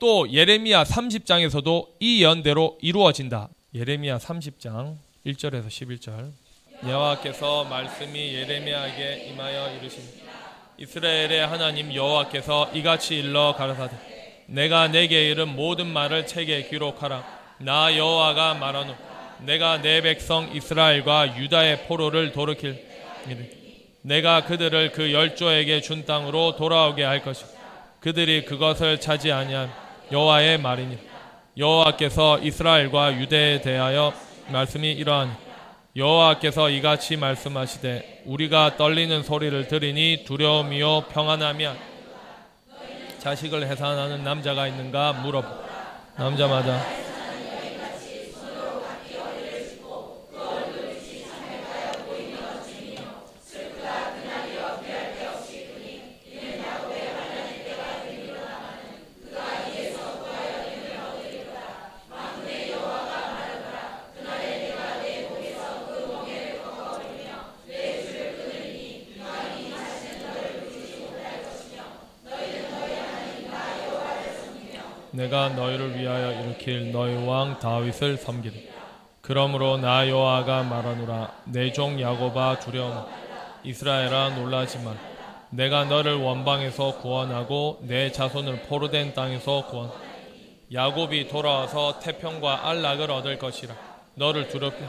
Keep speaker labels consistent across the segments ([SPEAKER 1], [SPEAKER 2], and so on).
[SPEAKER 1] 또 예레미야 30장에서도 이 예언대로 이루어진다. 예레미야 30장 1절에서 11절. 여호와께서 말씀이 예레미야에게 임하여 이르신 이스라엘의 하나님 여호와께서 이같이 일러 가라사대. 내가 내게 이른 모든 말을 책에 기록하라. 나 여호와가 말하노. 내가 내 백성 이스라엘과 유다의 포로를 돌이킬 내가 그들을 그 열조에게 준 땅으로 돌아오게 할 것이 그들이 그것을 차지 아니한 여호와의 말이니 여호와께서 이스라엘과 유대에 대하여 말씀이 이러하니 여호와께서 이같이 말씀하시되 우리가 떨리는 소리를 들으니 두려움이요 평안함이야 자식을 해산하는 남자가 있는가 물어보. 남자마다 내가 너희를 위하여 일으킬 너희 왕 다윗을 섬기리. 그러므로 나 여호와가 말하노라 내 종 야곱아 두려움 이스라엘아 놀라지 마. 내가 너를 원방에서 구원하고 내 자손을 포로된 땅에서 구원. 야곱이 돌아와서 태평과 안락을 얻을 것이라. 너를 두렵게.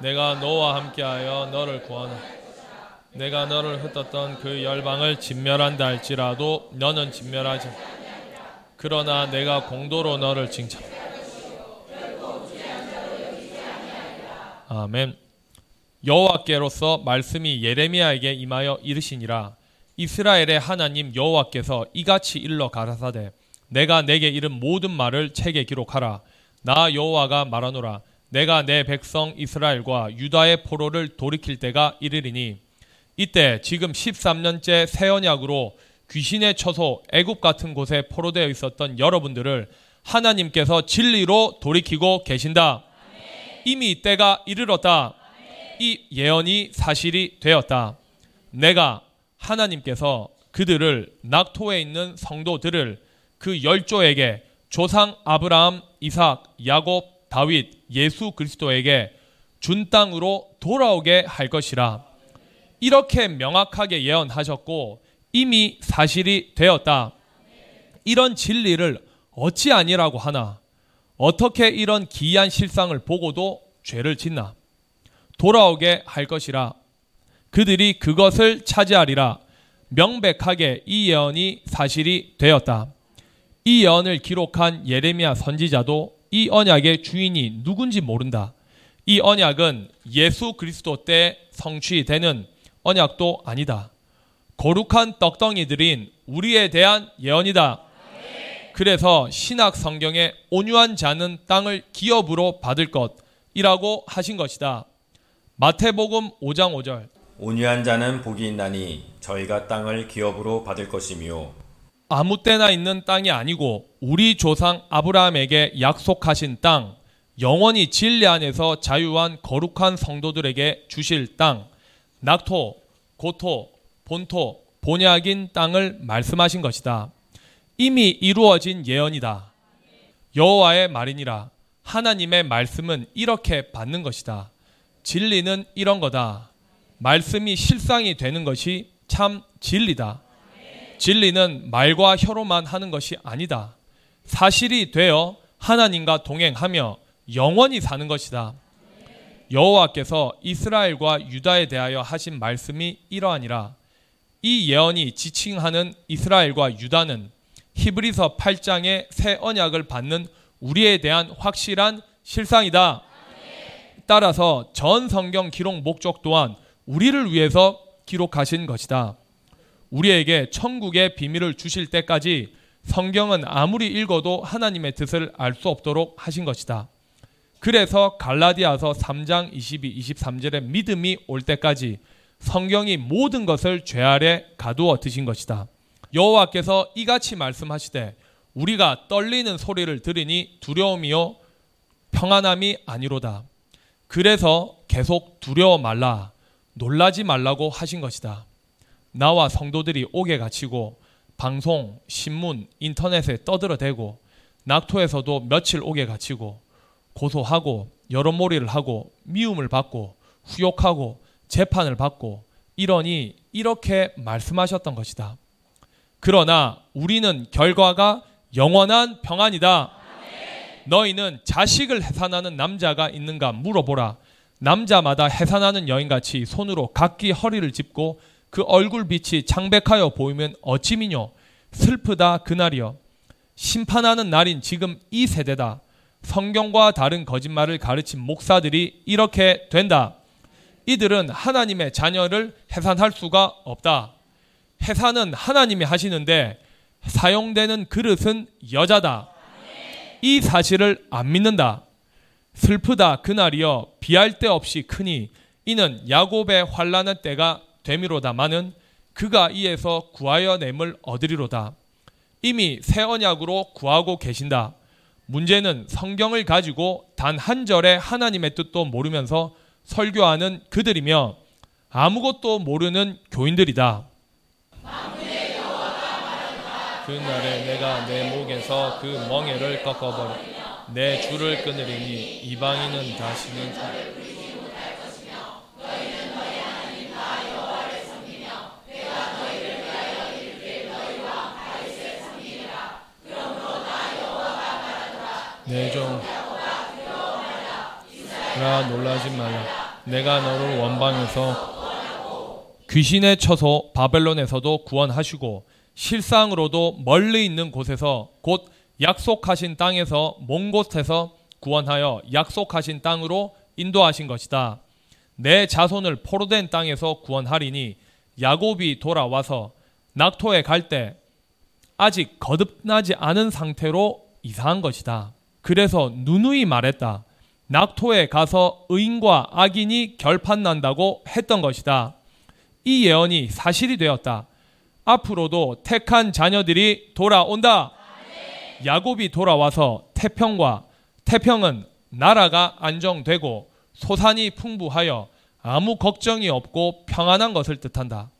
[SPEAKER 1] 내가 너와 함께하여 너를 구원하. 내가 너를 흩었던 그 열방을 진멸한다 할지라도 너는 진멸하지. 그러나 내가 공도로 너를 칭찬. 아멘. 여호와께로서 말씀이 예레미야에게 임하여 이르시니라. 이스라엘의 하나님 여호와께서 이같이 일러 가라사대. 내가 내게 이른 모든 말을 책에 기록하라. 나 여호와가 말하노라. 내가 내 백성 이스라엘과 유다의 포로를 돌이킬 때가 이르리니 이때 지금 13년째 새 언약으로 귀신의 처소 애굽 같은 곳에 포로되어 있었던 여러분들을 하나님께서 진리로 돌이키고 계신다. 이미 때가 이르렀다. 이 예언이 사실이 되었다. 내가 하나님께서 그들을 낙토에 있는 성도들을 그 열조에게 조상 아브라함, 이삭, 야곱, 다윗, 예수 그리스도에게 준 땅으로 돌아오게 할 것이라. 이렇게 명확하게 예언하셨고 이미 사실이 되었다. 이런 진리를 어찌 아니라고 하나? 어떻게 이런 기이한 실상을 보고도 죄를 짓나? 돌아오게 할 것이라. 그들이 그것을 차지하리라. 명백하게 이 예언이 사실이 되었다. 이 예언을 기록한 예레미야 선지자도 이 언약의 주인이 누군지 모른다. 이 언약은 예수 그리스도 때 성취되는 언약도 아니다. 거룩한 떡덩이들인 우리에 대한 예언이다. 그래서 신학 성경에 온유한 자는 땅을 기업으로 받을 것이라고 하신 것이다. 마태복음 5장 5절.
[SPEAKER 2] 온유한 자는 복이 있나니 저희가 땅을 기업으로 받을 것이며
[SPEAKER 1] 아무 때나 있는 땅이 아니고 우리 조상 아브라함에게 약속하신 땅, 영원히 진리 안에서 자유한 거룩한 성도들에게 주실 땅, 낙토, 고토, 본토, 본약인 땅을 말씀하신 것이다. 이미 이루어진 예언이다. 여호와의 말이니라. 하나님의 말씀은 이렇게 받는 것이다. 진리는 이런 거다. 말씀이 실상이 되는 것이 참 진리다. 진리는 말과 혀로만 하는 것이 아니다. 사실이 되어 하나님과 동행하며 영원히 사는 것이다. 여호와께서 이스라엘과 유다에 대하여 하신 말씀이 이러하니라. 이 예언이 지칭하는 이스라엘과 유다는 히브리서 8장의 새 언약을 받는 우리에 대한 확실한 실상이다. 따라서 전 성경 기록 목적 또한 우리를 위해서 기록하신 것이다. 우리에게 천국의 비밀을 주실 때까지 성경은 아무리 읽어도 하나님의 뜻을 알 수 없도록 하신 것이다. 그래서 갈라디아서 3장 22, 23절에 믿음이 올 때까지 성경이 모든 것을 죄 아래 가두어 드신 것이다. 여호와께서 이같이 말씀하시되 우리가 떨리는 소리를 들으니 두려움이요 평안함이 아니로다. 그래서 계속 두려워 말라 놀라지 말라고 하신 것이다. 나와 성도들이 옥에 갇히고 방송, 신문, 인터넷에 떠들어대고 낙토에서도 며칠 오게 갇히고 고소하고 여론몰이를 하고 미움을 받고 후욕하고 재판을 받고 이러니 이렇게 말씀하셨던 것이다. 그러나 우리는 결과가 영원한 평안이다. 너희는 자식을 해산하는 남자가 있는가 물어보라. 남자마다 해산하는 여인같이 손으로 각기 허리를 짚고 그 얼굴 빛이 창백하여 보이면 어찌미뇨 슬프다 그날이여 심판하는 날인 지금 이 세대다 성경과 다른 거짓말을 가르친 목사들이 이렇게 된다 이들은 하나님의 자녀를 해산할 수가 없다 해산은 하나님이 하시는데 사용되는 그릇은 여자다 이 사실을 안 믿는다 슬프다 그날이여 비할 데 없이 크니 이는 야곱의 환란의 때가 되미로다마는 그가 이에서 구하여 냄을 얻으리로다. 이미 새 언약으로 구하고 계신다. 문제는 성경을 가지고 단 한 절의 하나님의 뜻도 모르면서 설교하는 그들이며 아무것도 모르는 교인들이다. 그날에 내가 내 목에서 그 멍에를 꺾어버려 내 줄을 끊으리니 이방인은 다시는 내종 라 놀라지 말라 내가 너를 원방에서 귀신의 처소 바벨론에서도 구원하시고 실상으로도 멀리 있는 곳에서 곧 약속하신 땅에서 먼 곳에서 구원하여 약속하신 땅으로 인도하신 것이다. 내 자손을 포로된 땅에서 구원하리니 야곱이 돌아와서 낙토에 갈 때 아직 거듭나지 않은 상태로 이사한 것이다. 그래서 누누이 말했다. 낙토에 가서 의인과 악인이 결판난다고 했던 것이다. 이 예언이 사실이 되었다. 앞으로도 택한 자녀들이 돌아온다. 야곱이 돌아와서 태평과 태평은 나라가 안정되고 소산이 풍부하여 아무 걱정이 없고 평안한 것을 뜻한다.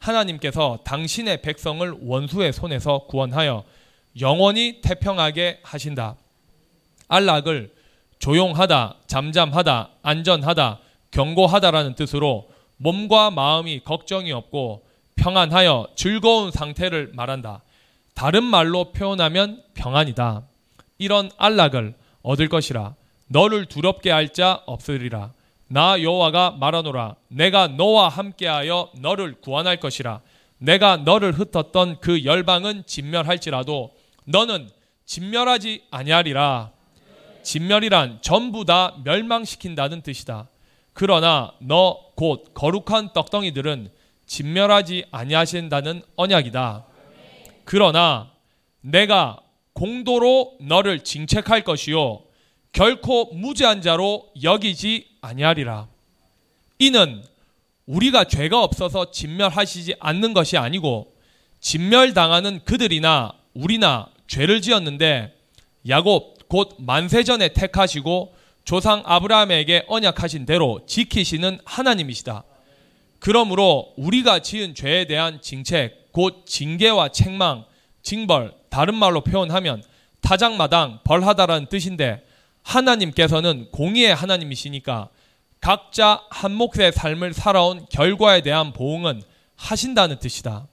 [SPEAKER 1] 하나님께서 당신의 백성을 원수의 손에서 구원하여 영원히 태평하게 하신다. 안락을 조용하다, 잠잠하다, 안전하다, 경고하다라는 뜻으로 몸과 마음이 걱정이 없고 평안하여 즐거운 상태를 말한다. 다른 말로 표현하면 평안이다. 이런 안락을 얻을 것이라. 너를 두렵게 할 자 없으리라. 나 여호와가 말하노라. 내가 너와 함께하여 너를 구원할 것이라. 내가 너를 흩었던 그 열방은 진멸할지라도 너는 진멸하지 아니하리라. 진멸이란 전부 다 멸망시킨다는 뜻이다. 그러나 너 곧 거룩한 떡덩이들은 진멸하지 아니하신다는 언약이다. 그러나 내가 공도로 너를 징책할 것이요 결코 무죄한 자로 여기지 아니하리라. 이는 우리가 죄가 없어서 진멸하시지 않는 것이 아니고 진멸당하는 그들이나 우리나 죄를 지었는데 야곱 곧 만세전에 택하시고 조상 아브라함에게 언약하신 대로 지키시는 하나님이시다. 그러므로 우리가 지은 죄에 대한 징책, 곧 징계와 책망, 징벌, 다른 말로 표현하면 타작마당 벌하다라는 뜻인데 하나님께서는 공의의 하나님이시니까 각자 한 몫의 삶을 살아온 결과에 대한 보응은 하신다는 뜻이다.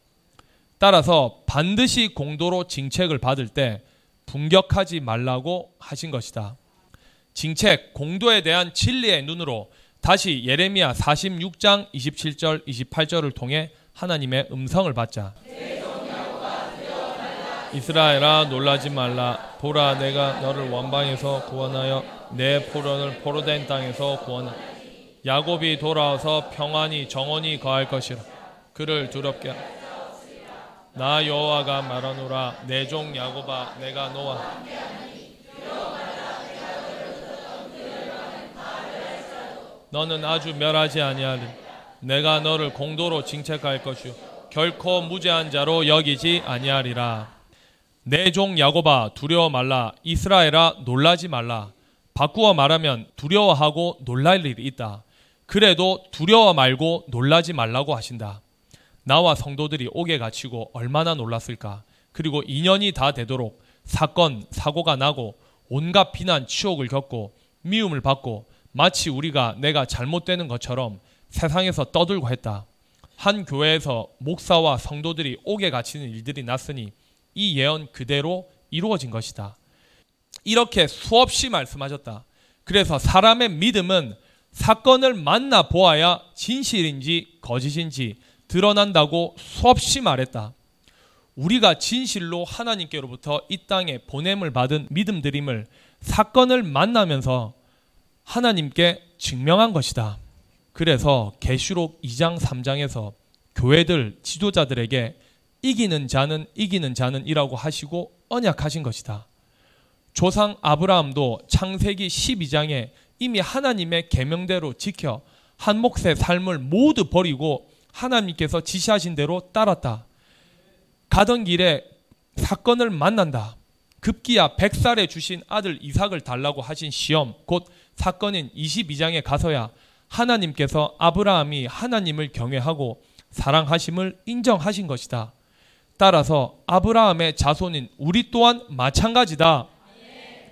[SPEAKER 1] 따라서 반드시 공도로 징책을 받을 때 분격하지 말라고 하신 것이다. 징책, 공도에 대한 진리의 눈으로 다시 예레미야 46장 27절, 28절을 통해 하나님의 음성을 받자. 이스라엘아 놀라지 말라 보라 내가 너를 원방에서 구원하여 내 포론을 포로된 땅에서 구원하 야곱이 돌아와서 평안히 정원이 거할 것이라 그를 두렵게 나 여호와가 말하노라 내 종 야곱아 내가 너와 너는 아주 멸하지 아니하리. 내가 너를 공도로 징책할 것이요 결코 무죄한 자로 여기지 아니하리라. 내 종 야곱아 두려워 말라. 이스라엘아 놀라지 말라. 바꾸어 말하면 두려워하고 놀랄 일이 있다. 그래도 두려워 말고 놀라지 말라고 하신다 나와 성도들이 옥에 갇히고 얼마나 놀랐을까. 그리고 2년이 다 되도록 사건, 사고가 나고 온갖 비난, 치욕을 겪고 미움을 받고 마치 우리가 내가 잘못되는 것처럼 세상에서 떠들고 했다. 한 교회에서 목사와 성도들이 옥에 갇히는 일들이 났으니 이 예언 그대로 이루어진 것이다. 이렇게 수없이 말씀하셨다. 그래서 사람의 믿음은 사건을 만나 보아야 진실인지 거짓인지 드러난다고 수없이 말했다. 우리가 진실로 하나님께로부터 이 땅에 보냄을 받은 믿음드림을 사건을 만나면서 하나님께 증명한 것이다. 그래서 계시록 2장 3장에서 교회들 지도자들에게 이기는 자는 이기는 자는이라고 하시고 언약하신 것이다. 조상 아브라함도 창세기 12장에 이미 하나님의 계명대로 지켜 한 몫의 삶을 모두 버리고 하나님께서 지시하신 대로 따랐다. 가던 길에 사건을 만난다. 급기야 100살에 주신 아들 이삭을 달라고 하신 시험 곧 사건인 22장에 가서야 하나님께서 아브라함이 하나님을 경외하고 사랑하심을 인정하신 것이다. 따라서 아브라함의 자손인 우리 또한 마찬가지다.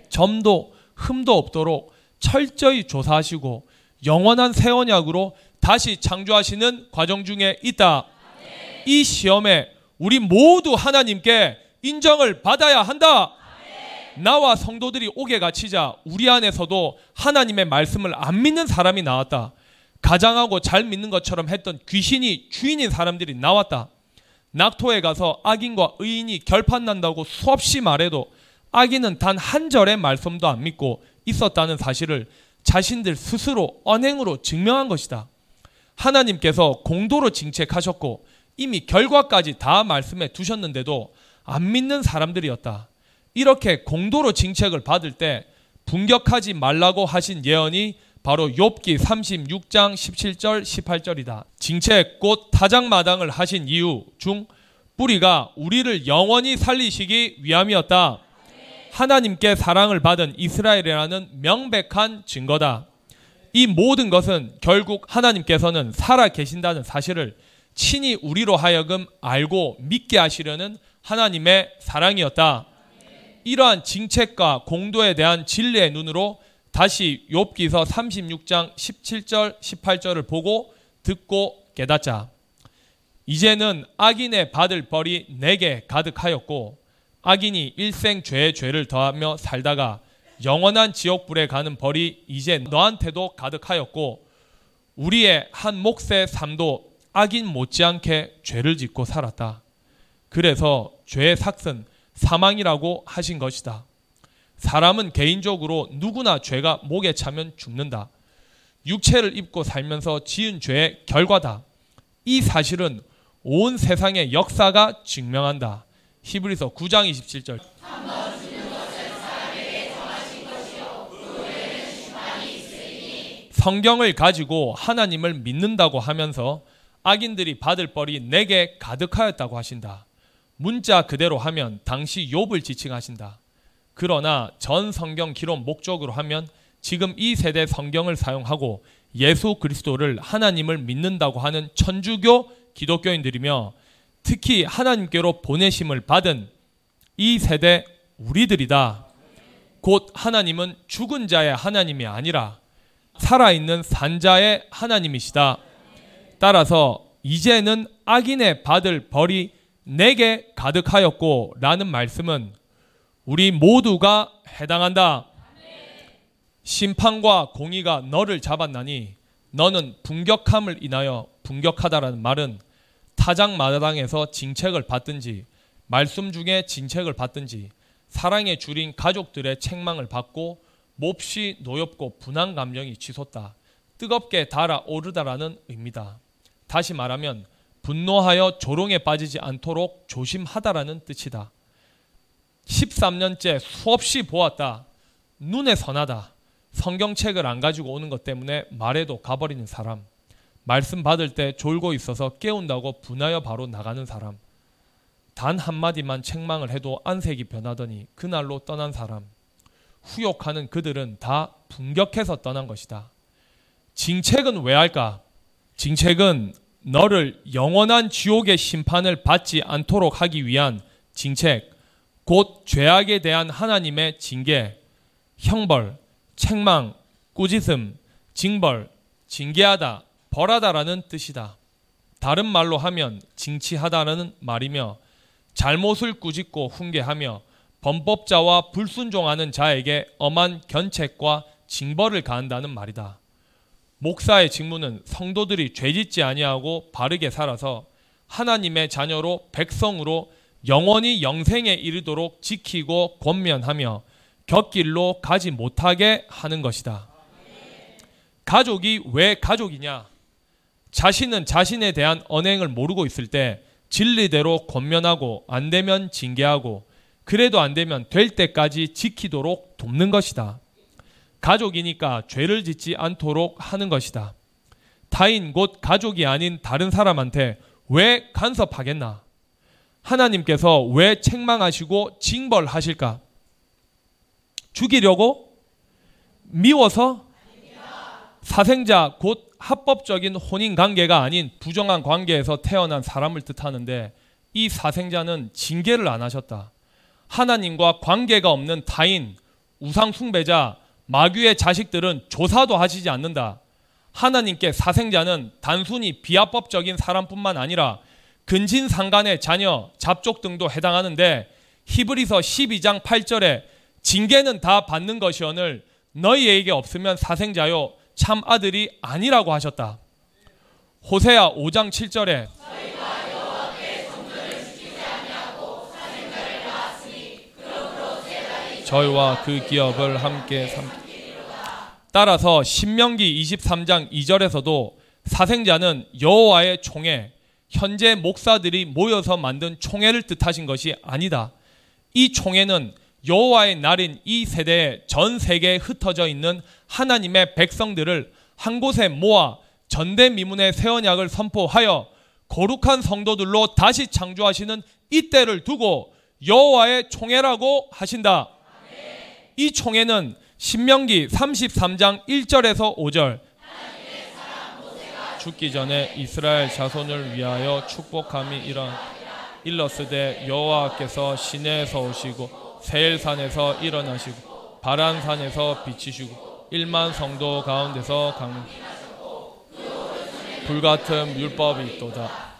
[SPEAKER 1] 점도 흠도 없도록 철저히 조사하시고 영원한 새 언약으로 다시 창조하시는 과정 중에 있다. 이 시험에 우리 모두 하나님께 인정을 받아야 한다. 나와 성도들이 옥에 갇히자 우리 안에서도 하나님의 말씀을 안 믿는 사람이 나왔다. 가장하고 잘 믿는 것처럼 했던 귀신이 주인인 사람들이 나왔다. 낙토에 가서 악인과 의인이 결판난다고 수없이 말해도 악인은 단 한 절의 말씀도 안 믿고 있었다는 사실을 자신들 스스로 언행으로 증명한 것이다. 하나님께서 공도로 징책하셨고 이미 결과까지 다 말씀해 두셨는데도 안 믿는 사람들이었다. 이렇게 공도로 징책을 받을 때 분격하지 말라고 하신 예언이 바로 욥기 36장 17절 18절이다. 징책 곧 타작마당을 하신 이유 중 뿌리가 우리를 영원히 살리시기 위함이었다. 하나님께 사랑을 받은 이스라엘이라는 명백한 증거다. 이 모든 것은 결국 하나님께서는 살아 계신다는 사실을 친히 우리로 하여금 알고 믿게 하시려는 하나님의 사랑이었다. 이러한 징책과 공도에 대한 진리의 눈으로 다시 욥기서 36장 17절 18절을 보고 듣고 깨닫자. 이제는 악인의 받을 벌이 내게 가득하였고 악인이 일생 죄의 죄를 더하며 살다가 영원한 지옥불에 가는 벌이 이제 너한테도 가득하였고 우리의 한 몫의 삶도 악인 못지않게 죄를 짓고 살았다. 그래서 죄의 삭은 사망이라고 하신 것이다. 사람은 개인적으로 누구나 죄가 목에 차면 죽는다. 육체를 입고 살면서 지은 죄의 결과다. 이 사실은 온 세상의 역사가 증명한다. 히브리서 9장 27절. 성경을 가지고 하나님을 믿는다고 하면서 악인들이 받을 벌이 내게 가득하였다고 하신다. 문자 그대로 하면 당시 욥을 지칭하신다. 그러나 전 성경 기록 목적으로 하면 지금 이 세대 성경을 사용하고 예수 그리스도를 하나님을 믿는다고 하는 천주교 기독교인들이며 특히 하나님께로 보내심을 받은 이 세대 우리들이다. 곧 하나님은 죽은 자의 하나님이 아니라 살아있는 산자의 하나님이시다. 따라서 이제는 악인의 받을 벌이 내게 가득하였고 라는 말씀은 우리 모두가 해당한다. 심판과 공의가 너를 잡았나니 너는 분격함을 인하여 분격하다라는 말은 타작 마당에서 징책을 받든지 말씀 중에 징책을 받든지 사랑에 줄인 가족들의 책망을 받고 몹시 노엽고 분한 감정이 치솟다. 뜨겁게 달아오르다라는 의미다. 다시 말하면 분노하여 조롱에 빠지지 않도록 조심하다라는 뜻이다. 13년째 수없이 보았다. 눈에 선하다. 성경책을 안 가지고 오는 것 때문에 말해도 가버리는 사람. 말씀 받을 때 졸고 있어서 깨운다고 분하여 바로 나가는 사람. 단 한마디만 책망을 해도 안색이 변하더니 그날로 떠난 사람. 후욕하는 그들은 다 분격해서 떠난 것이다. 징책은 왜 할까? 징책은 너를 영원한 지옥의 심판을 받지 않도록 하기 위한 징책, 곧 죄악에 대한 하나님의 징계, 형벌, 책망, 꾸짖음, 징벌, 징계하다, 벌하다라는 뜻이다. 다른 말로 하면 징치하다라는 말이며 잘못을 꾸짖고 훈계하며 범법자와 불순종하는 자에게 엄한 견책과 징벌을 가한다는 말이다. 목사의 직무는 성도들이 죄짓지 아니하고 바르게 살아서 하나님의 자녀로 백성으로 영원히 영생에 이르도록 지키고 권면하며 곁길로 가지 못하게 하는 것이다. 가족이 왜 가족이냐? 자신은 자신에 대한 언행을 모르고 있을 때 진리대로 권면하고 안 되면 징계하고 그래도 안 되면 될 때까지 지키도록 돕는 것이다. 가족이니까 죄를 짓지 않도록 하는 것이다. 타인 곧 가족이 아닌 다른 사람한테 왜 간섭하겠나? 하나님께서 왜 책망하시고 징벌하실까? 죽이려고? 미워서? 사생자 곧 합법적인 혼인 관계가 아닌 부정한 관계에서 태어난 사람을 뜻하는데 이 사생자는 징계를 안 하셨다. 하나님과 관계가 없는 타인, 우상 숭배자, 마귀의 자식들은 조사도 하시지 않는다. 하나님께 사생자는 단순히 비합법적인 사람뿐만 아니라 근친 상간의 자녀, 잡족 등도 해당하는데 히브리서 12장 8절에 징계는 다 받는 것이오늘 너희에게 없으면 사생자요 참 아들이 아니라고 하셨다. 호세아 5장 7절에 저희와 그 기업을 함께 삼 따라서 신명기 23장 2절에서도 사생자는 여호와의 총회 현재 목사들이 모여서 만든 총회를 뜻하신 것이 아니다. 이 총회는 여호와의 날인 이 세대에 전 세계에 흩어져 있는 하나님의 백성들을 한 곳에 모아 전대미문의 새 언약을 선포하여 거룩한 성도들로 다시 창조하시는 이때를 두고 여호와의 총회라고 하신다. 이 총회는 신명기 33장 1절에서 5절 죽기 전에 이스라엘 자손을 위하여 축복함이 일어 일렀으되 여호와께서 시내에서 오시고 세일산에서 일어나시고 바란산에서 비치시고 일만 성도 가운데서 강 불같은 율법이 있도다.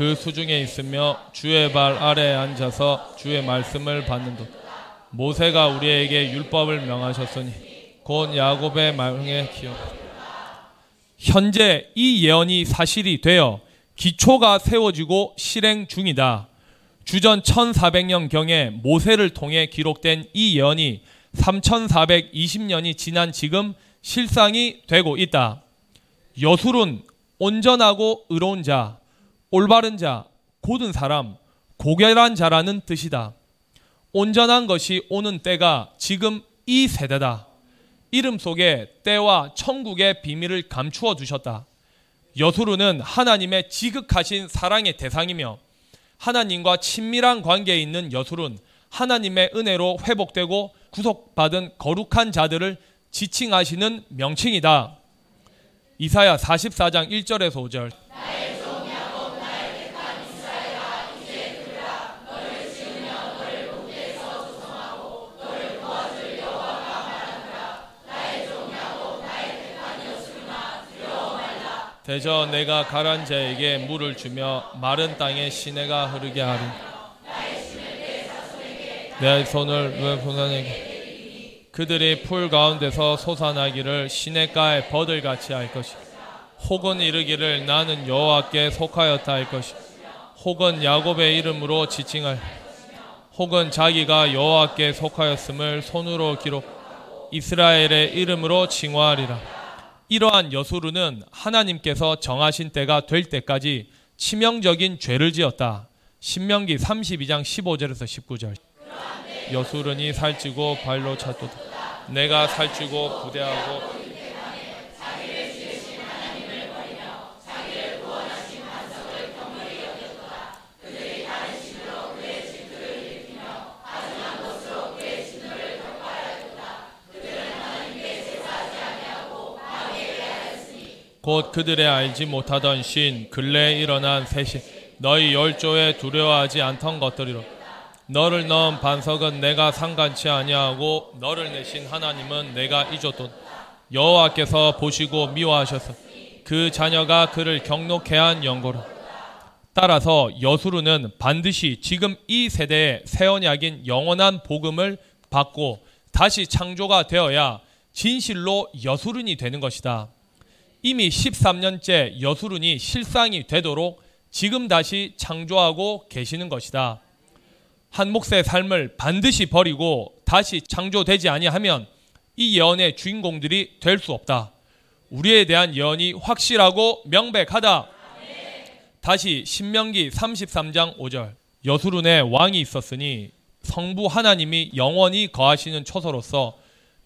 [SPEAKER 1] 그 수중에 있으며 주의 발 아래에 앉아서 주의 말씀을 받는도 모세가 우리에게 율법을 명하셨으니 곧 야곱의 말에 기억 현재 이 예언이 사실이 되어 기초가 세워지고 실행 중이다. 주전 1400년경에 모세를 통해 기록된 이 예언이 3420년이 지난 지금 실상이 되고 있다. 여술은 온전하고 의로운 자, 올바른 자, 고든 사람, 고결한 자라는 뜻이다. 온전한 것이 오는 때가 지금 이 세대다. 이름 속에 때와 천국의 비밀을 감추어 두셨다. 여수르는 하나님의 지극하신 사랑의 대상이며 하나님과 친밀한 관계에 있는 여술은 하나님의 은혜로 회복되고 구속받은 거룩한 자들을 지칭하시는 명칭이다. 이사야 44장 1절에서 5절. 대저 내가 가란 자에게 물을 주며 마른 땅에 시내가 흐르게 하리. 내 손을 왜 보사에게 그들이 풀 가운데서 솟아나기를 시내가에 버들 같이 할 것이. 혹은 이르기를 나는 여호와께 속하였다 할 것이. 혹은 야곱의 이름으로 지칭할. 혹은 자기가 여호와께 속하였음을 손으로 기록. 이스라엘의 이름으로 칭화하리라. 이러한 여수르는 하나님께서 정하신 때가 될 때까지 치명적인 죄를 지었다. 신명기 32장 15절에서 19절. 여수르니 살찌고 발로 찼도다. 내가 살찌고 부대하고 곧 그들의 알지 못하던 신 근래에 일어난 새신 너희 열조에 두려워하지 않던 것들이로 너를 넣은 반석은 내가 상관치 아니하고 너를 내신 하나님은 내가 잊었던 여호와께서 보시고 미워하셔서 그 자녀가 그를 경록해 한 영고라 따라서 여수르는 반드시 지금 이 세대의 새 언약인 영원한 복음을 받고 다시 창조가 되어야 진실로 여수른이 되는 것이다. 이미 13년째 여수른이 실상이 되도록 지금 다시 창조하고 계시는 것이다. 한 몫의 삶을 반드시 버리고 다시 창조되지 아니하면 이 예언의 주인공들이 될 수 없다. 우리에 대한 예언이 확실하고 명백하다. 다시 신명기 33장 5절 여수룬에 왕이 있었으니 성부 하나님이 영원히 거하시는 처소로서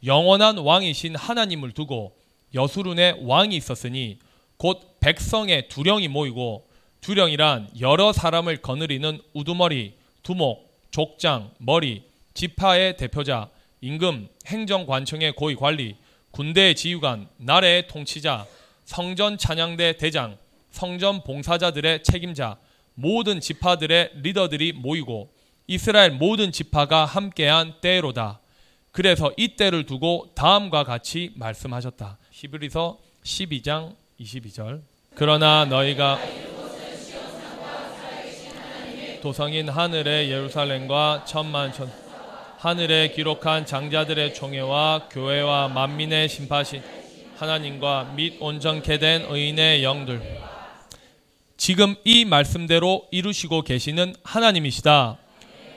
[SPEAKER 1] 영원한 왕이신 하나님을 두고 여수룬에 왕이 있었으니 곧 백성의 두령이 모이고 두령이란 여러 사람을 거느리는 우두머리, 두목, 족장, 머리, 지파의 대표자, 임금, 행정관청의 고위 관리, 군대의 지휘관, 나라의 통치자, 성전 찬양대 대장, 성전 봉사자들의 책임자, 모든 지파들의 리더들이 모이고 이스라엘 모든 지파가 함께한 때로다. 그래서 이 때를 두고 다음과 같이 말씀하셨다. 히브리서 12장 22절. 그러나 너희가 도성인 하늘의 예루살렘과 천만 천 하늘에 기록한 장자들의 총회와 교회와 만민의 심파신 하나님과 및 온전케 된 의인의 영들 지금 이 말씀대로 이루시고 계시는 하나님이시다.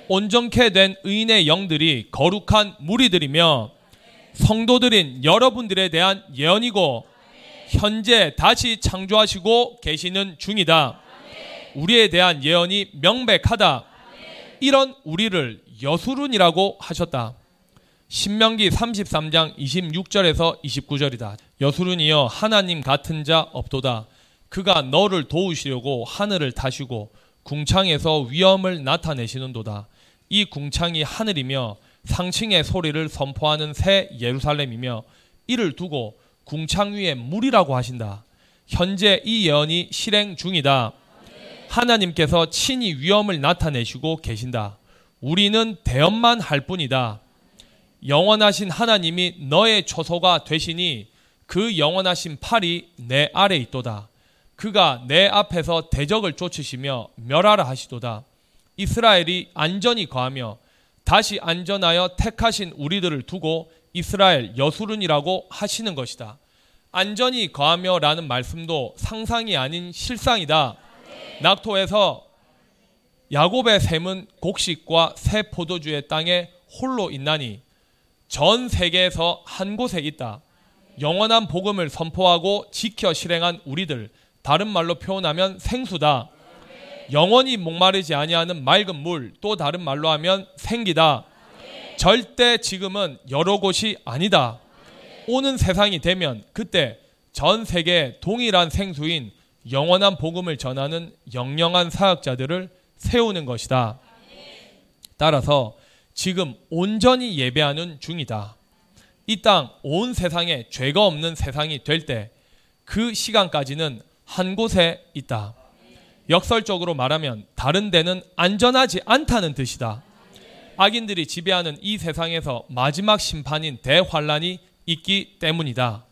[SPEAKER 1] 온전케 된 의인의 영들이 거룩한 무리들이며 성도들인 여러분들에 대한 예언이고 현재 다시 창조하시고 계시는 중이다. 우리에 대한 예언이 명백하다. 이런 우리를 여수룬이라고 하셨다. 신명기 33장 26절에서 29절이다. 여수룬이여 하나님 같은 자 없도다. 그가 너를 도우시려고 하늘을 타시고 궁창에서 위엄을 나타내시는도다. 이 궁창이 하늘이며 상층의 소리를 선포하는 새 예루살렘이며 이를 두고 궁창 위에 물이라고 하신다. 현재 이 예언이 실행 중이다. 하나님께서 친히 위엄을 나타내시고 계신다. 우리는 대언만 할 뿐이다. 영원하신 하나님이 너의 초소가 되시니 그 영원하신 팔이 내 아래 있도다. 그가 내 앞에서 대적을 쫓으시며 멸하라 하시도다. 이스라엘이 안전히 거하며 다시 안전하여 택하신 우리들을 두고 이스라엘 여수른이라고 하시는 것이다. 안전히 거하며라는 말씀도 상상이 아닌 실상이다. 낙토에서 야곱의 샘은 곡식과 새 포도주의 땅에 홀로 있나니 전 세계에서 한 곳에 있다. 영원한 복음을 선포하고 지켜 실행한 우리들 다른 말로 표현하면 생수다. 영원히 목마르지 아니하는 맑은 물, 또 다른 말로 하면 생기다. 절대 지금은 여러 곳이 아니다. 오는 세상이 되면 그때 전 세계 동일한 생수인 영원한 복음을 전하는 영영한 사역자들을 세우는 것이다. 따라서 지금 온전히 예배하는 중이다. 이 땅 온 세상에 죄가 없는 세상이 될 때 그 시간까지는 한 곳에 있다. 역설적으로 말하면 다른 데는 안전하지 않다는 뜻이다. 악인들이 지배하는 이 세상에서 마지막 심판인 대환란이 있기 때문이다.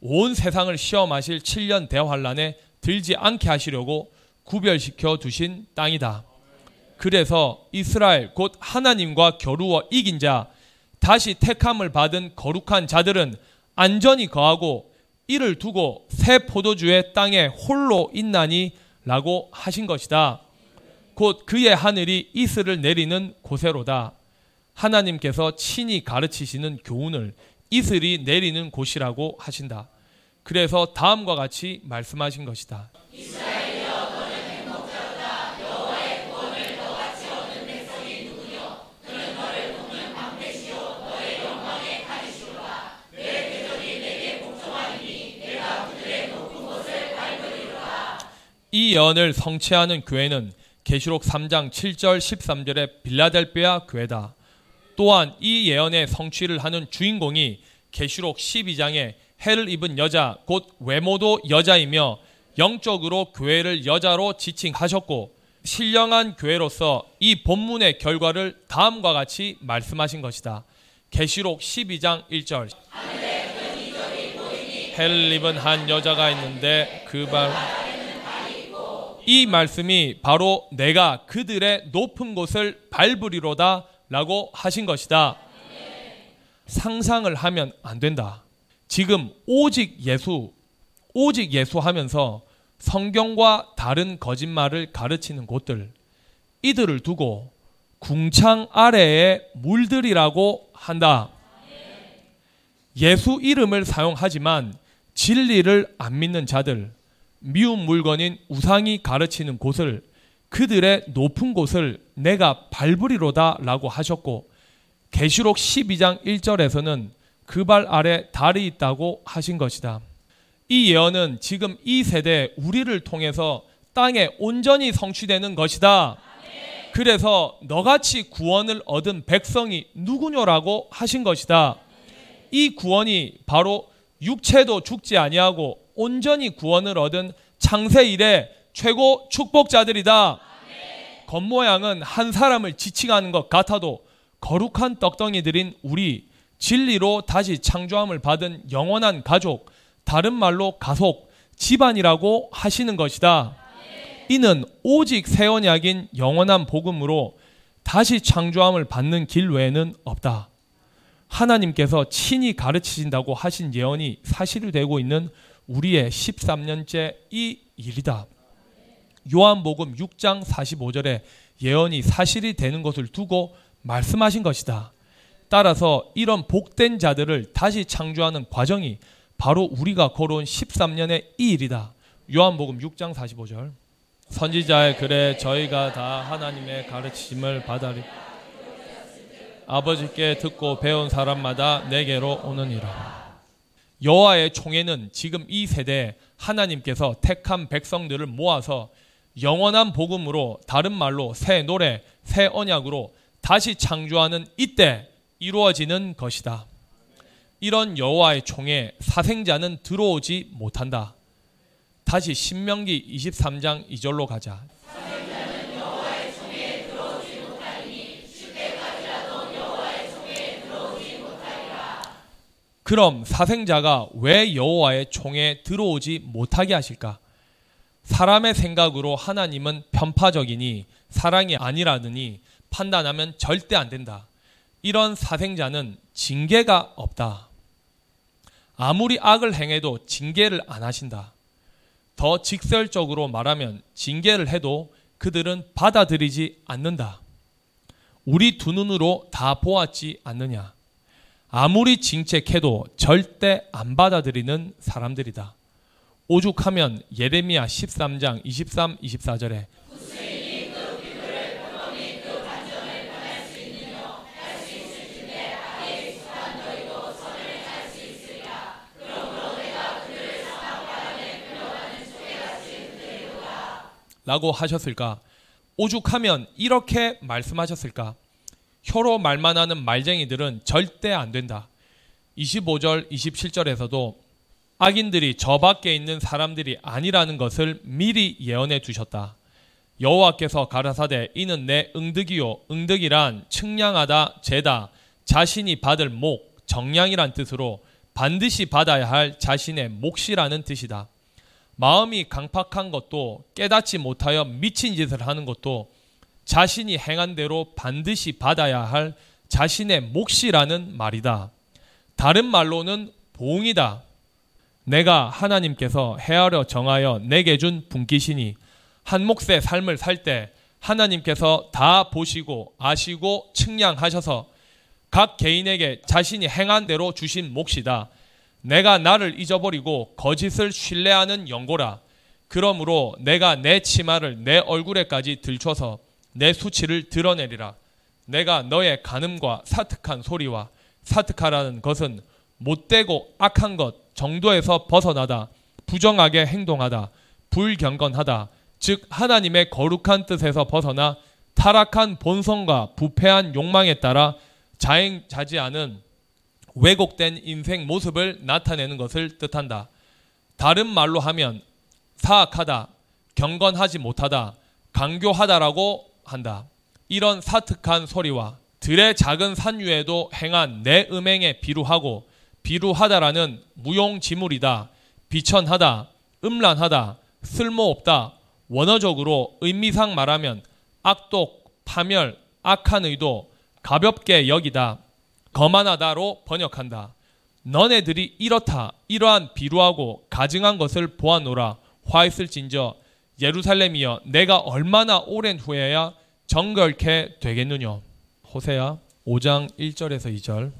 [SPEAKER 1] 온 세상을 시험하실 7년 대환란에 들지 않게 하시려고 구별시켜 두신 땅이다. 그래서 이스라엘 곧 하나님과 겨루어 이긴 자 다시 택함을 받은 거룩한 자들은 안전히 거하고 이를 두고 새 포도주의 땅에 홀로 있나니 라고 하신 것이다. 곧 그의 하늘이 이슬을 내리는 곳에로다. 하나님께서 친히 가르치시는 교훈을 이슬이 내리는 곳이라고 하신다. 그래서 다음과 같이 말씀하신 것이다. 이 예언을 성취하는 교회는 계시록 3장 7절 13절의 빌라델비아 교회다. 또한 이 예언의 성취를 하는 주인공이 계시록 12장의 해를 입은 여자 곧 외모도 여자이며 영적으로 교회를 여자로 지칭하셨고 신령한 교회로서 이 본문의 결과를 다음과 같이 말씀하신 것이다. 계시록 12장 1절. 해를 입은 한 여자가 있는데 그발 이 말씀이 바로 내가 그들의 높은 곳을 밟으리로다 라고 하신 것이다. 상상을 하면 안 된다. 지금 오직 예수, 오직 예수 하면서 성경과 다른 거짓말을 가르치는 곳들, 이들을 두고 궁창 아래에 물들이라고 한다. 예수 이름을 사용하지만 진리를 안 믿는 자들, 미운 물건인 우상이 가르치는 곳을 그들의 높은 곳을 내가 밟으리로다 라고 하셨고 계시록 12장 1절에서는 그 발 아래 달이 있다고 하신 것이다. 이 예언은 지금 이 세대 우리를 통해서 땅에 온전히 성취되는 것이다. 그래서 너같이 구원을 얻은 백성이 누구냐라고 하신 것이다. 이 구원이 바로 육체도 죽지 아니하고 온전히 구원을 얻은 창세 이래 최고 축복자들이다. 겉모양은 한 사람을 지칭하는 것 같아도 거룩한 떡덩이들인 우리 진리로 다시 창조함을 받은 영원한 가족, 다른 말로 가속, 집안이라고 하시는 것이다. 이는 오직 새 언약인 영원한 복음으로 다시 창조함을 받는 길 외에는 없다. 하나님께서 친히 가르치신다고 하신 예언이 사실이 되고 있는 우리의 13년째 이 일이다. 요한복음 6장 45절에 예언이 사실이 되는 것을 두고 말씀하신 것이다. 따라서 이런 복된 자들을 다시 창조하는 과정이 바로 우리가 걸어온 13년의 이 일이다. 요한복음 6장 45절. 선지자의 글에 저희가 다 하나님의 가르침을 받아리 아버지께 듣고 배운 사람마다 내게로 오느니라. 여호와의 총회는 지금 이 세대에 하나님께서 택한 백성들을 모아서 영원한 복음으로 다른 말로 새 노래, 새 언약으로 다시 창조하는 이때 이루어지는 것이다. 이런 여호와의 총에 사생자는 들어오지 못한다. 다시 신명기 23장 2절로 가자. 그럼 사생자가 왜 여호와의 총에 들어오지 못하게 하실까? 사람의 생각으로 하나님은 편파적이니 사랑이 아니라느니 판단하면 절대 안 된다. 이런 사생자는 징계가 없다. 아무리 악을 행해도 징계를 안 하신다. 더 직설적으로 말하면 징계를 해도 그들은 받아들이지 않는다. 우리 두 눈으로 다 보았지 않느냐. 아무리 징책해도 절대 안 받아들이는 사람들이다. 오죽하면 예레미야 13장 23, 24절에 라고 하셨을까? 오죽하면 이렇게 말씀하셨을까? 혀로 말만 하는 말쟁이들은 절대 안 된다. 25절, 27절에서도 악인들이 저 밖에 있는 사람들이 아니라는 것을 미리 예언해 두셨다. 여호와께서 가라사대 이는 내 응득이요 응득이란 측량하다 재다 자신이 받을 목 정량이란 뜻으로 반드시 받아야 할 자신의 몫이라는 뜻이다. 마음이 강팍한 것도 깨닫지 못하여 미친 짓을 하는 것도 자신이 행한 대로 반드시 받아야 할 자신의 몫이라는 말이다. 다른 말로는 봉이다. 내가 하나님께서 헤아려 정하여 내게 준 분기신이 한 몫의 삶을 살 때 하나님께서 다 보시고 아시고 측량하셔서 각 개인에게 자신이 행한 대로 주신 몫이다. 내가 나를 잊어버리고 거짓을 신뢰하는 연고라. 그러므로 내가 내 치마를 내 얼굴에까지 들춰서 내 수치를 드러내리라. 내가 너의 간음과 사특한 소리와 사특하라는 것은 못되고 악한 것 정도에서 벗어나다 부정하게 행동하다 불경건하다 즉 하나님의 거룩한 뜻에서 벗어나 타락한 본성과 부패한 욕망에 따라 자행자지하는 왜곡된 인생 모습을 나타내는 것을 뜻한다. 다른 말로 하면 사악하다, 경건하지 못하다, 강교하다라고 한다. 이런 사특한 소리와 들의 작은 산 위에도 행한 내 음행에 비루하고 비루하다라는 무용지물이다, 비천하다, 음란하다, 쓸모없다, 원어적으로 의미상 말하면 악독, 파멸, 악한 의도, 가볍게 여기다, 거만하다로 번역한다. 너네들이 이렇다, 이러한 비루하고 가증한 것을 보아노라, 화 있을진저 예루살렘이여 내가 얼마나 오랜 후에야 정결케 되겠느냐. 호세야 5장 1절에서 2절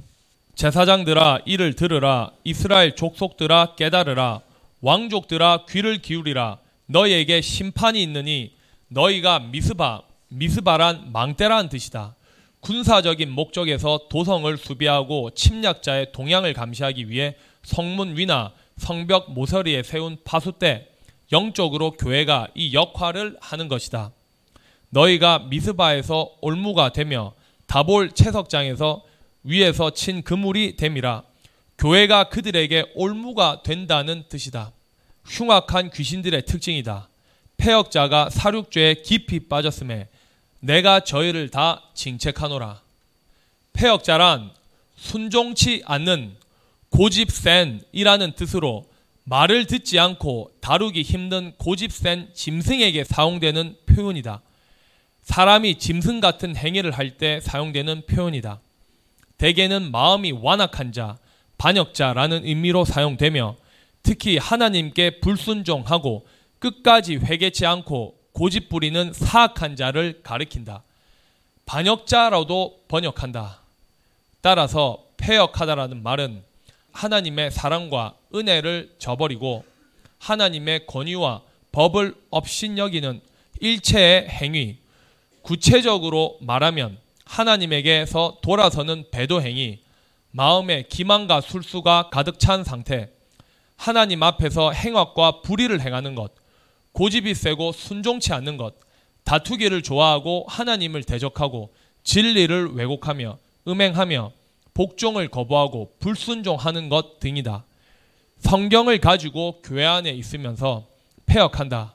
[SPEAKER 1] 제사장들아 이를 들으라 이스라엘 족속들아 깨달으라 왕족들아 귀를 기울이라 너희에게 심판이 있느니 너희가 미스바 미스바란 망대라는 뜻이다. 군사적인 목적에서 도성을 수비하고 침략자의 동향을 감시하기 위해 성문 위나 성벽 모서리에 세운 파수대 영적으로 교회가 이 역할을 하는 것이다. 너희가 미스바에서 올무가 되며 다볼 채석장에서 위에서 친 그물이 됨이라 교회가 그들에게 올무가 된다는 뜻이다. 흉악한 귀신들의 특징이다. 폐역자가 사륙죄에 깊이 빠졌음에 내가 저희를 다 징책하노라. 폐역자란 순종치 않는 고집센이라는 뜻으로 말을 듣지 않고 다루기 힘든 고집센 짐승에게 사용되는 표현이다. 사람이 짐승 같은 행위를 할 때 사용되는 표현이다. 대개는 마음이 완악한 자, 반역자라는 의미로 사용되며 특히 하나님께 불순종하고 끝까지 회개치 않고 고집 부리는 사악한 자를 가리킨다. 반역자라도 번역한다. 따라서 폐역하다라는 말은 하나님의 사랑과 은혜를 저버리고 하나님의 권위와 법을 업신여기는 일체의 행위, 구체적으로 말하면 하나님에게서 돌아서는 배도 행위, 마음에 기만과 술수가 가득 찬 상태, 하나님 앞에서 행악과 불의를 행하는 것, 고집이 세고 순종치 않는 것, 다투기를 좋아하고 하나님을 대적하고 진리를 왜곡하며 음행하며 복종을 거부하고 불순종하는 것 등이다. 성경을 가지고 교회 안에 있으면서 폐역한다.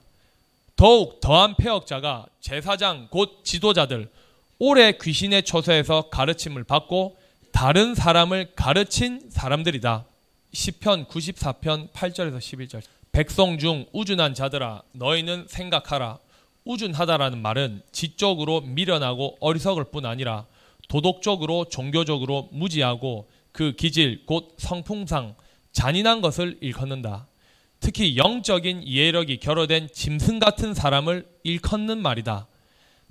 [SPEAKER 1] 더욱 더한 폐역자가 제사장 곧 지도자들 오래 귀신의 처소에서 가르침을 받고 다른 사람을 가르친 사람들이다. 시편 94편 8절에서 11절. 백성 중 우준한 자들아 너희는 생각하라. 우준하다라는 말은 지적으로 미련하고 어리석을 뿐 아니라 도덕적으로 종교적으로 무지하고 그 기질 곧 성풍상 잔인한 것을 일컫는다. 특히 영적인 이해력이 결여된 짐승 같은 사람을 일컫는 말이다.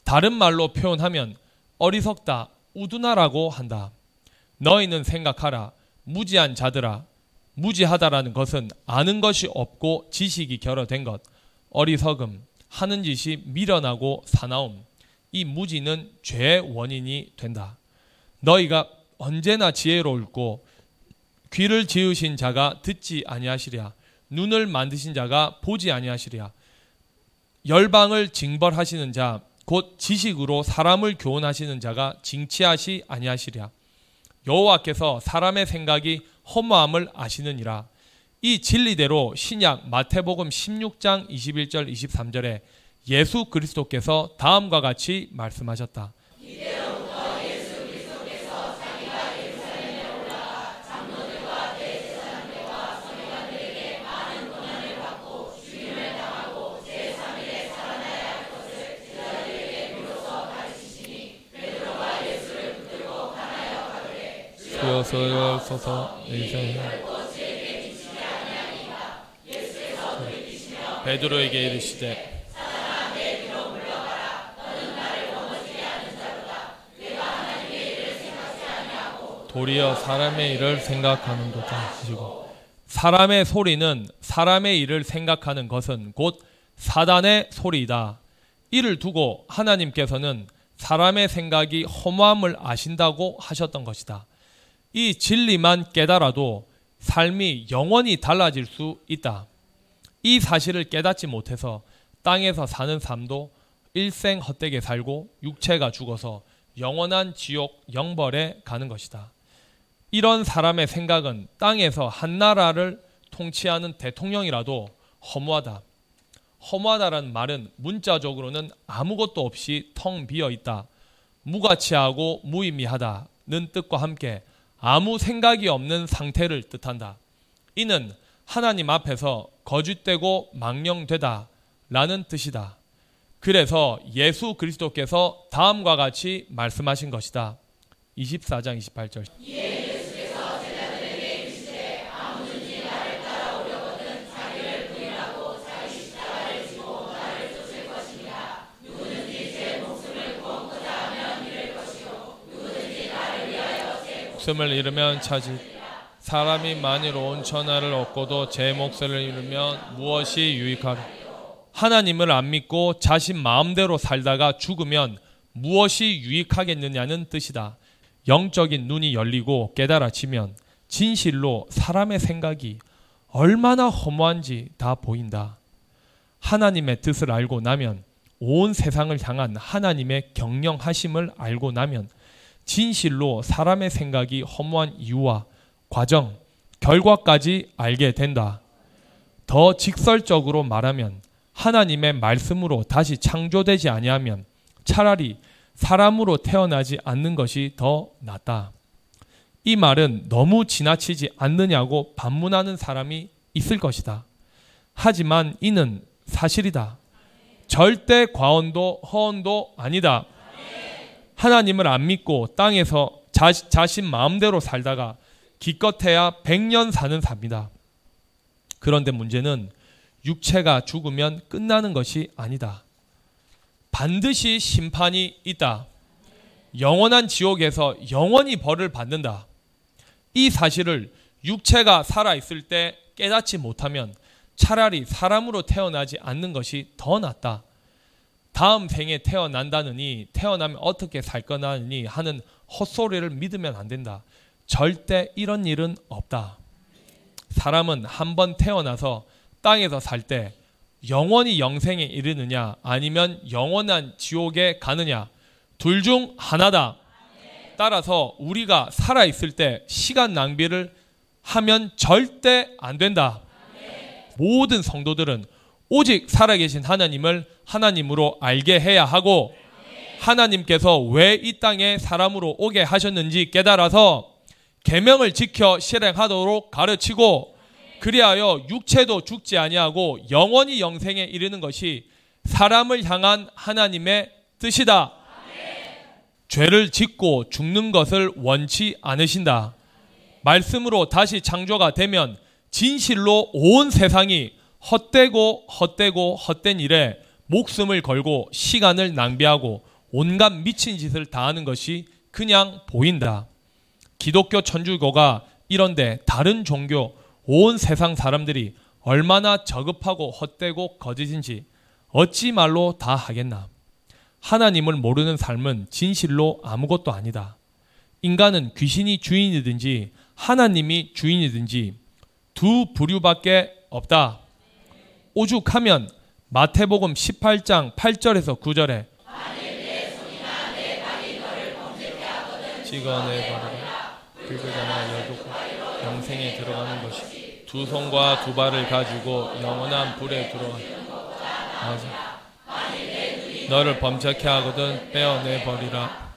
[SPEAKER 1] 다른 말로 표현하면 어리석다, 우둔하라고 한다. 너희는 생각하라. 무지한 자들아. 무지하다라는 것은 아는 것이 없고 지식이 결여된 것, 어리석음, 하는 짓이 미련하고 사나움, 이 무지는 죄의 원인이 된다. 너희가 언제나 지혜로울고 귀를 지으신 자가 듣지 아니하시랴. 눈을 만드신 자가 보지 아니하시랴. 열방을 징벌하시는 자 곧 지식으로 사람을 교훈하시는 자가 징치하시 아니하시랴. 여호와께서 사람의 생각이 허무함을 아시느니라. 이 진리대로 신약 마태복음 16장 21절 23절에 예수 그리스도께서 다음과 같이 말씀하셨다. 주여 서서 베드로에게 이르시되 도리어 사람의 일을 생각하는도다 하시고 사람의 소리는 사람의 일을 생각하는 것은 곧 사단의 소리이다. 이를 두고 하나님께서는 사람의 생각이 허무함을 아신다고 하셨던 것이다. 이 진리만 깨달아도 삶이 영원히 달라질 수 있다. 이 사실을 깨닫지 못해서 땅에서 사는 삶도 일생 헛되게 살고 육체가 죽어서 영원한 지옥 영벌에 가는 것이다. 이런 사람의 생각은 땅에서 한 나라를 통치하는 대통령이라도 허무하다. 허무하다라는 말은 문자적으로는 아무것도 없이 텅 비어 있다. 무가치하고 무의미하다는 뜻과 함께 아무 생각이 없는 상태를 뜻한다. 이는 하나님 앞에서 거짓되고 망령되다 라는 뜻이다. 그래서 예수 그리스도께서 다음과 같이 말씀하신 것이다. 24장 28절. 목숨을 잃으면 차지 사람이 만일 온 천하를 얻고도 제 목숨을 잃으면 무엇이 유익하리 하나님을 안 믿고 자신 마음대로 살다가 죽으면 무엇이 유익하겠느냐는 뜻이다. 영적인 눈이 열리고 깨달아지면 진실로 사람의 생각이 얼마나 허무한지 다 보인다. 하나님의 뜻을 알고 나면 온 세상을 향한 하나님의 경영하심을 알고 나면 진실로 사람의 생각이 허무한 이유와 과정, 결과까지 알게 된다. 더 직설적으로 말하면 하나님의 말씀으로 다시 창조되지 아니하면 차라리 사람으로 태어나지 않는 것이 더 낫다. 이 말은 너무 지나치지 않느냐고 반문하는 사람이 있을 것이다. 하지만 이는 사실이다. 절대 과언도 허언도 아니다. 하나님을 안 믿고 땅에서 자, 자신 마음대로 살다가 기껏해야 100년 사는 삽니다. 그런데 문제는 육체가 죽으면 끝나는 것이 아니다. 반드시 심판이 있다. 영원한 지옥에서 영원히 벌을 받는다. 이 사실을 육체가 살아있을 때 깨닫지 못하면 차라리 사람으로 태어나지 않는 것이 더 낫다. 다음 생에 태어난다느니 태어나면 어떻게 살 거나니 하는 헛소리를 믿으면 안 된다. 절대 이런 일은 없다. 사람은 한 번 태어나서 땅에서 살 때 영원히 영생에 이르느냐 아니면 영원한 지옥에 가느냐 둘 중 하나다. 따라서 우리가 살아 있을 때 시간 낭비를 하면 절대 안 된다. 모든 성도들은 오직 살아계신 하나님을 하나님으로 알게 해야 하고 하나님께서 왜 이 땅에 사람으로 오게 하셨는지 깨달아서 계명을 지켜 실행하도록 가르치고 그리하여 육체도 죽지 아니하고 영원히 영생에 이르는 것이 사람을 향한 하나님의 뜻이다. 죄를 짓고 죽는 것을 원치 않으신다. 말씀으로 다시 창조가 되면 진실로 온 세상이 헛되고 헛되고 헛된 일에 목숨을 걸고 시간을 낭비하고 온갖 미친 짓을 다하는 것이 그냥 보인다. 기독교 천주교가 이런데 다른 종교 온 세상 사람들이 얼마나 저급하고 헛되고 거짓인지 어찌 말로 다 하겠나. 하나님을 모르는 삶은 진실로 아무것도 아니다. 인간은 귀신이 주인이든지 하나님이 주인이든지 두 부류밖에 없다. 오죽하면 마태복음 18장 8절에서 9절에 찍어내 버리라 긁으잖아 여독 영생에 들어가는 것이 두 손과 두 발을 가지고 영원한 불에 들어가 맞아. 너를 범죄케 하거든 빼어내 버리라.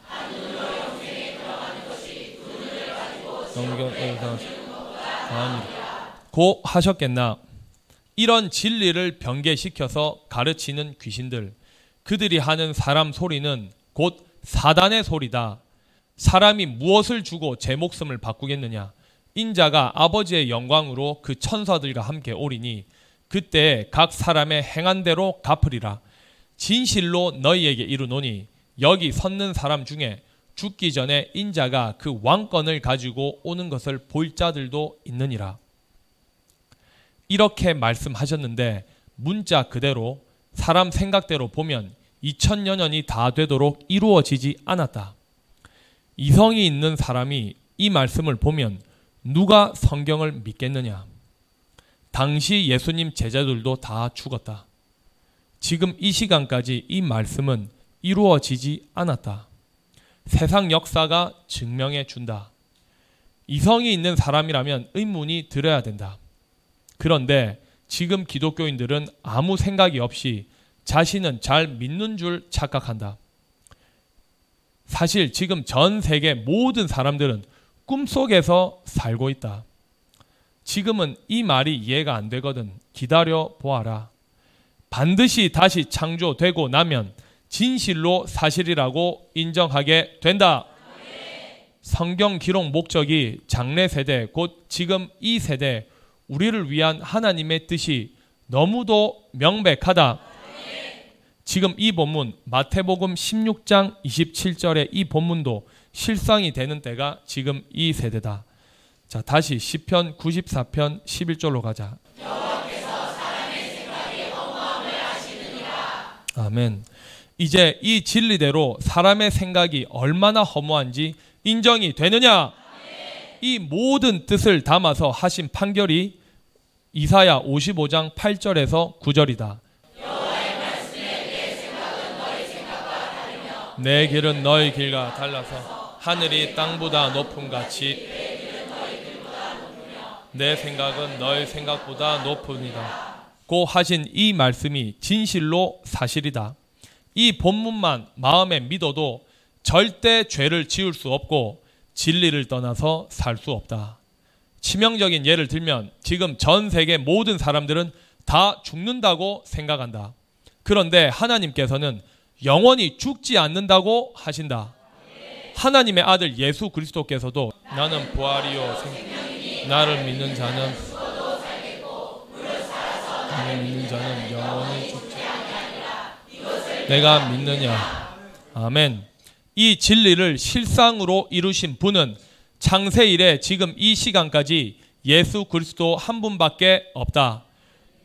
[SPEAKER 1] 넘겨 아니 고 하셨겠나 이런 진리를 변개시켜서 가르치는 귀신들 그들이 하는 사람 소리는 곧 사단의 소리다. 사람이 무엇을 주고 제 목숨을 바꾸겠느냐? 인자가 아버지의 영광으로 그 천사들과 함께 오리니 그때 각 사람의 행한 대로 갚으리라. 진실로 너희에게 이르노니 여기 섰는 사람 중에 죽기 전에 인자가 그 왕권을 가지고 오는 것을 볼 자들도 있느니라. 이렇게 말씀하셨는데 문자 그대로 사람 생각대로 보면 2000여 년이 다 되도록 이루어지지 않았다. 이성이 있는 사람이 이 말씀을 보면 누가 성경을 믿겠느냐? 당시 예수님 제자들도 다 죽었다. 지금 이 시간까지 이 말씀은 이루어지지 않았다. 세상 역사가 증명해 준다. 이성이 있는 사람이라면 의문이 들어야 된다. 그런데 지금 기독교인들은 아무 생각이 없이 자신은 잘 믿는 줄 착각한다. 사실 지금 전 세계 모든 사람들은 꿈속에서 살고 있다. 지금은 이 말이 이해가 안 되거든. 기다려 보아라. 반드시 다시 창조되고 나면 진실로 사실이라고 인정하게 된다. 성경 기록 목적이 장래 세대, 곧 지금 이 세대, 우리를 위한 하나님의 뜻이 너무도 명백하다. 지금 이 본문 마태복음 16장 27절의 이 본문도 실상이 되는 때가 지금 이 세대다. 자, 다시 시편 94편 11절로 가자. 아멘. 이제 이 진리대로 사람의 생각이 얼마나 허무한지 인정이 되느냐? 이 모든 뜻을 담아서 하신 판결이 이사야 55장 8절에서 9절이다. 내 길은 너희 길과 달라서 하늘이 땅보다 높음 같이 내 생각은 너희 생각보다 높으니다. 고 하신 이 말씀이 진실로 사실이다. 이 본문만 마음에 믿어도 절대 죄를 지을 수 없고 진리를 떠나서 살 수 없다. 치명적인 예를 들면 지금 전 세계 모든 사람들은 다 죽는다고 생각한다. 그런데 하나님께서는 영원히 죽지 않는다고 하신다. 하나님의 아들 예수 그리스도께서도 나는 부활이요 생 나를 믿는 자는 나를 믿는 자는 영원히 죽지 내가 믿느냐 아멘 이 진리를 실상으로 이루신 분은 창세 이래 지금 이 시간까지 예수 그리스도 한 분밖에 없다.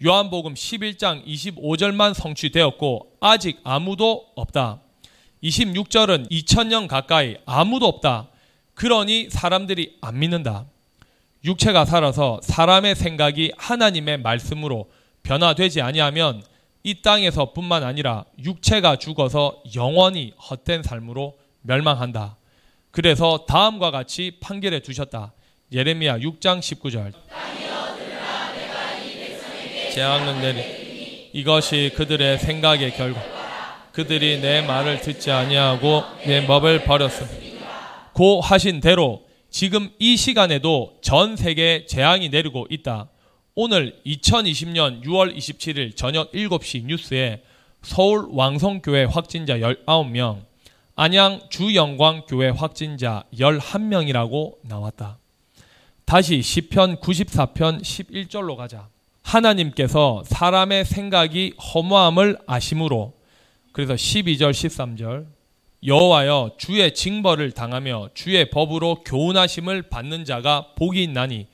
[SPEAKER 1] 요한복음 11장 25절만 성취되었고 아직 아무도 없다. 26절은 2000년 가까이 아무도 없다. 그러니 사람들이 안 믿는다. 육체가 살아서 사람의 생각이 하나님의 말씀으로 변화되지 아니하면 이 땅에서뿐만 아니라 육체가 죽어서 영원히 헛된 삶으로 멸망한다. 그래서 다음과 같이 판결해 두셨다. 예레미야 6장 19절. 재앙은 내리 이것이 그들의 생각의 결과. 그들이 내 말을 듣지 아니하고 내 법을 버렸음. 고 하신 대로 지금 이 시간에도 전 세계에 재앙이 내리고 있다. 오늘 2020년 6월 27일 저녁 7시 뉴스에 서울 왕성교회 확진자 19명, 안양 주영광교회 확진자 11명이라고 나왔다. 다시 시편 94편 11절로 가자. 하나님께서 사람의 생각이 허무함을 아심으로 그래서 12절 13절 여호와여 주의 징벌을 당하며 주의 법으로 교훈하심을 받는 자가 복이 있나니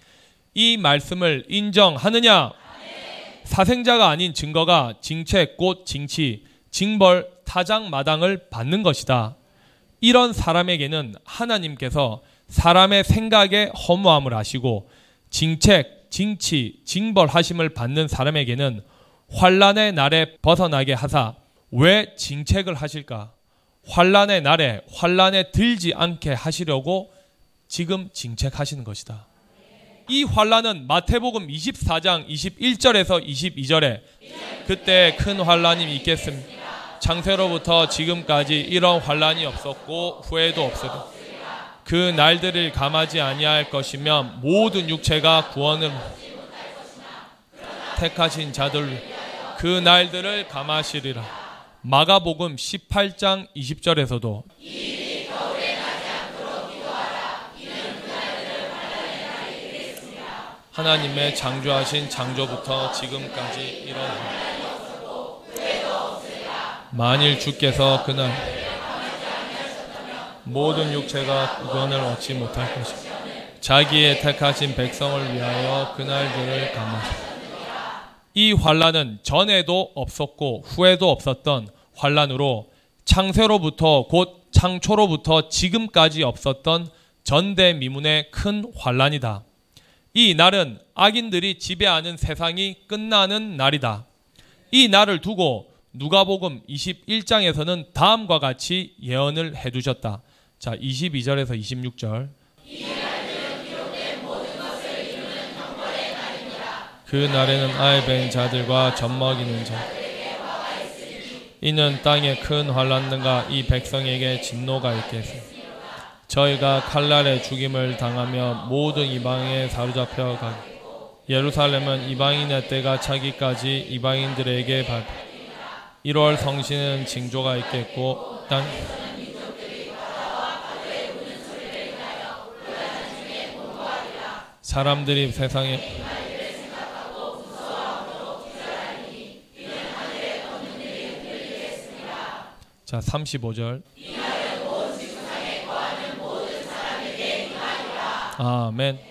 [SPEAKER 1] 이 말씀을 인정하느냐 사생자가 아닌 증거가 징책 곧 징치 징벌 타장 마당을 받는 것이다. 이런 사람에게는 하나님께서 사람의 생각에 허무함을 아시고 징책 징치, 징벌하심을 받는 사람에게는 환란의 날에 벗어나게 하사 왜 징책을 하실까? 환란의 날에 환란에 들지 않게 하시려고 지금 징책하시는 것이다. 이 환란은 마태복음 24장 21절에서 22절에 그때 큰 환란이 있겠습니다. 창세로부터 지금까지 이런 환란이 없었고 후회도 없어도 그 날들을 감하지 아니할 것이며 모든 육체가 구원을 택하신 자들 그 날들을 감하시리라. 마가복음 18장 20절에서도 하나님의 창조하신 창조부터 지금까지 이런 만일 주께서 그날 모든 육체가 구원을 얻지 못할 것이다. 자기의 택하신 백성을 위하여 그날들을 감하시다. 이 환란은 전에도 없었고 후에도 없었던 환란으로 창세로부터 곧 창초로부터 지금까지 없었던 전대미문의 큰 환란이다. 이 날은 악인들이 지배하는 세상이 끝나는 날이다. 이 날을 두고 누가복음 21장에서는 다음과 같이 예언을 해 두셨다. 자, 22절에서 26절. 그 날에는 아이 뵌 자들과 젖먹이는 자 이는 땅에 큰 환란과 이 백성에게 진노가 있겠으니 저희가 칼날에 죽임을 당하며 모든 이방에 사로잡혀 가 예루살렘은 이방인의 때가 차기까지 이방인들에게 발표 1월 성신은 징조가 있겠고 땅 사람들이 세상에 자 35절. 아멘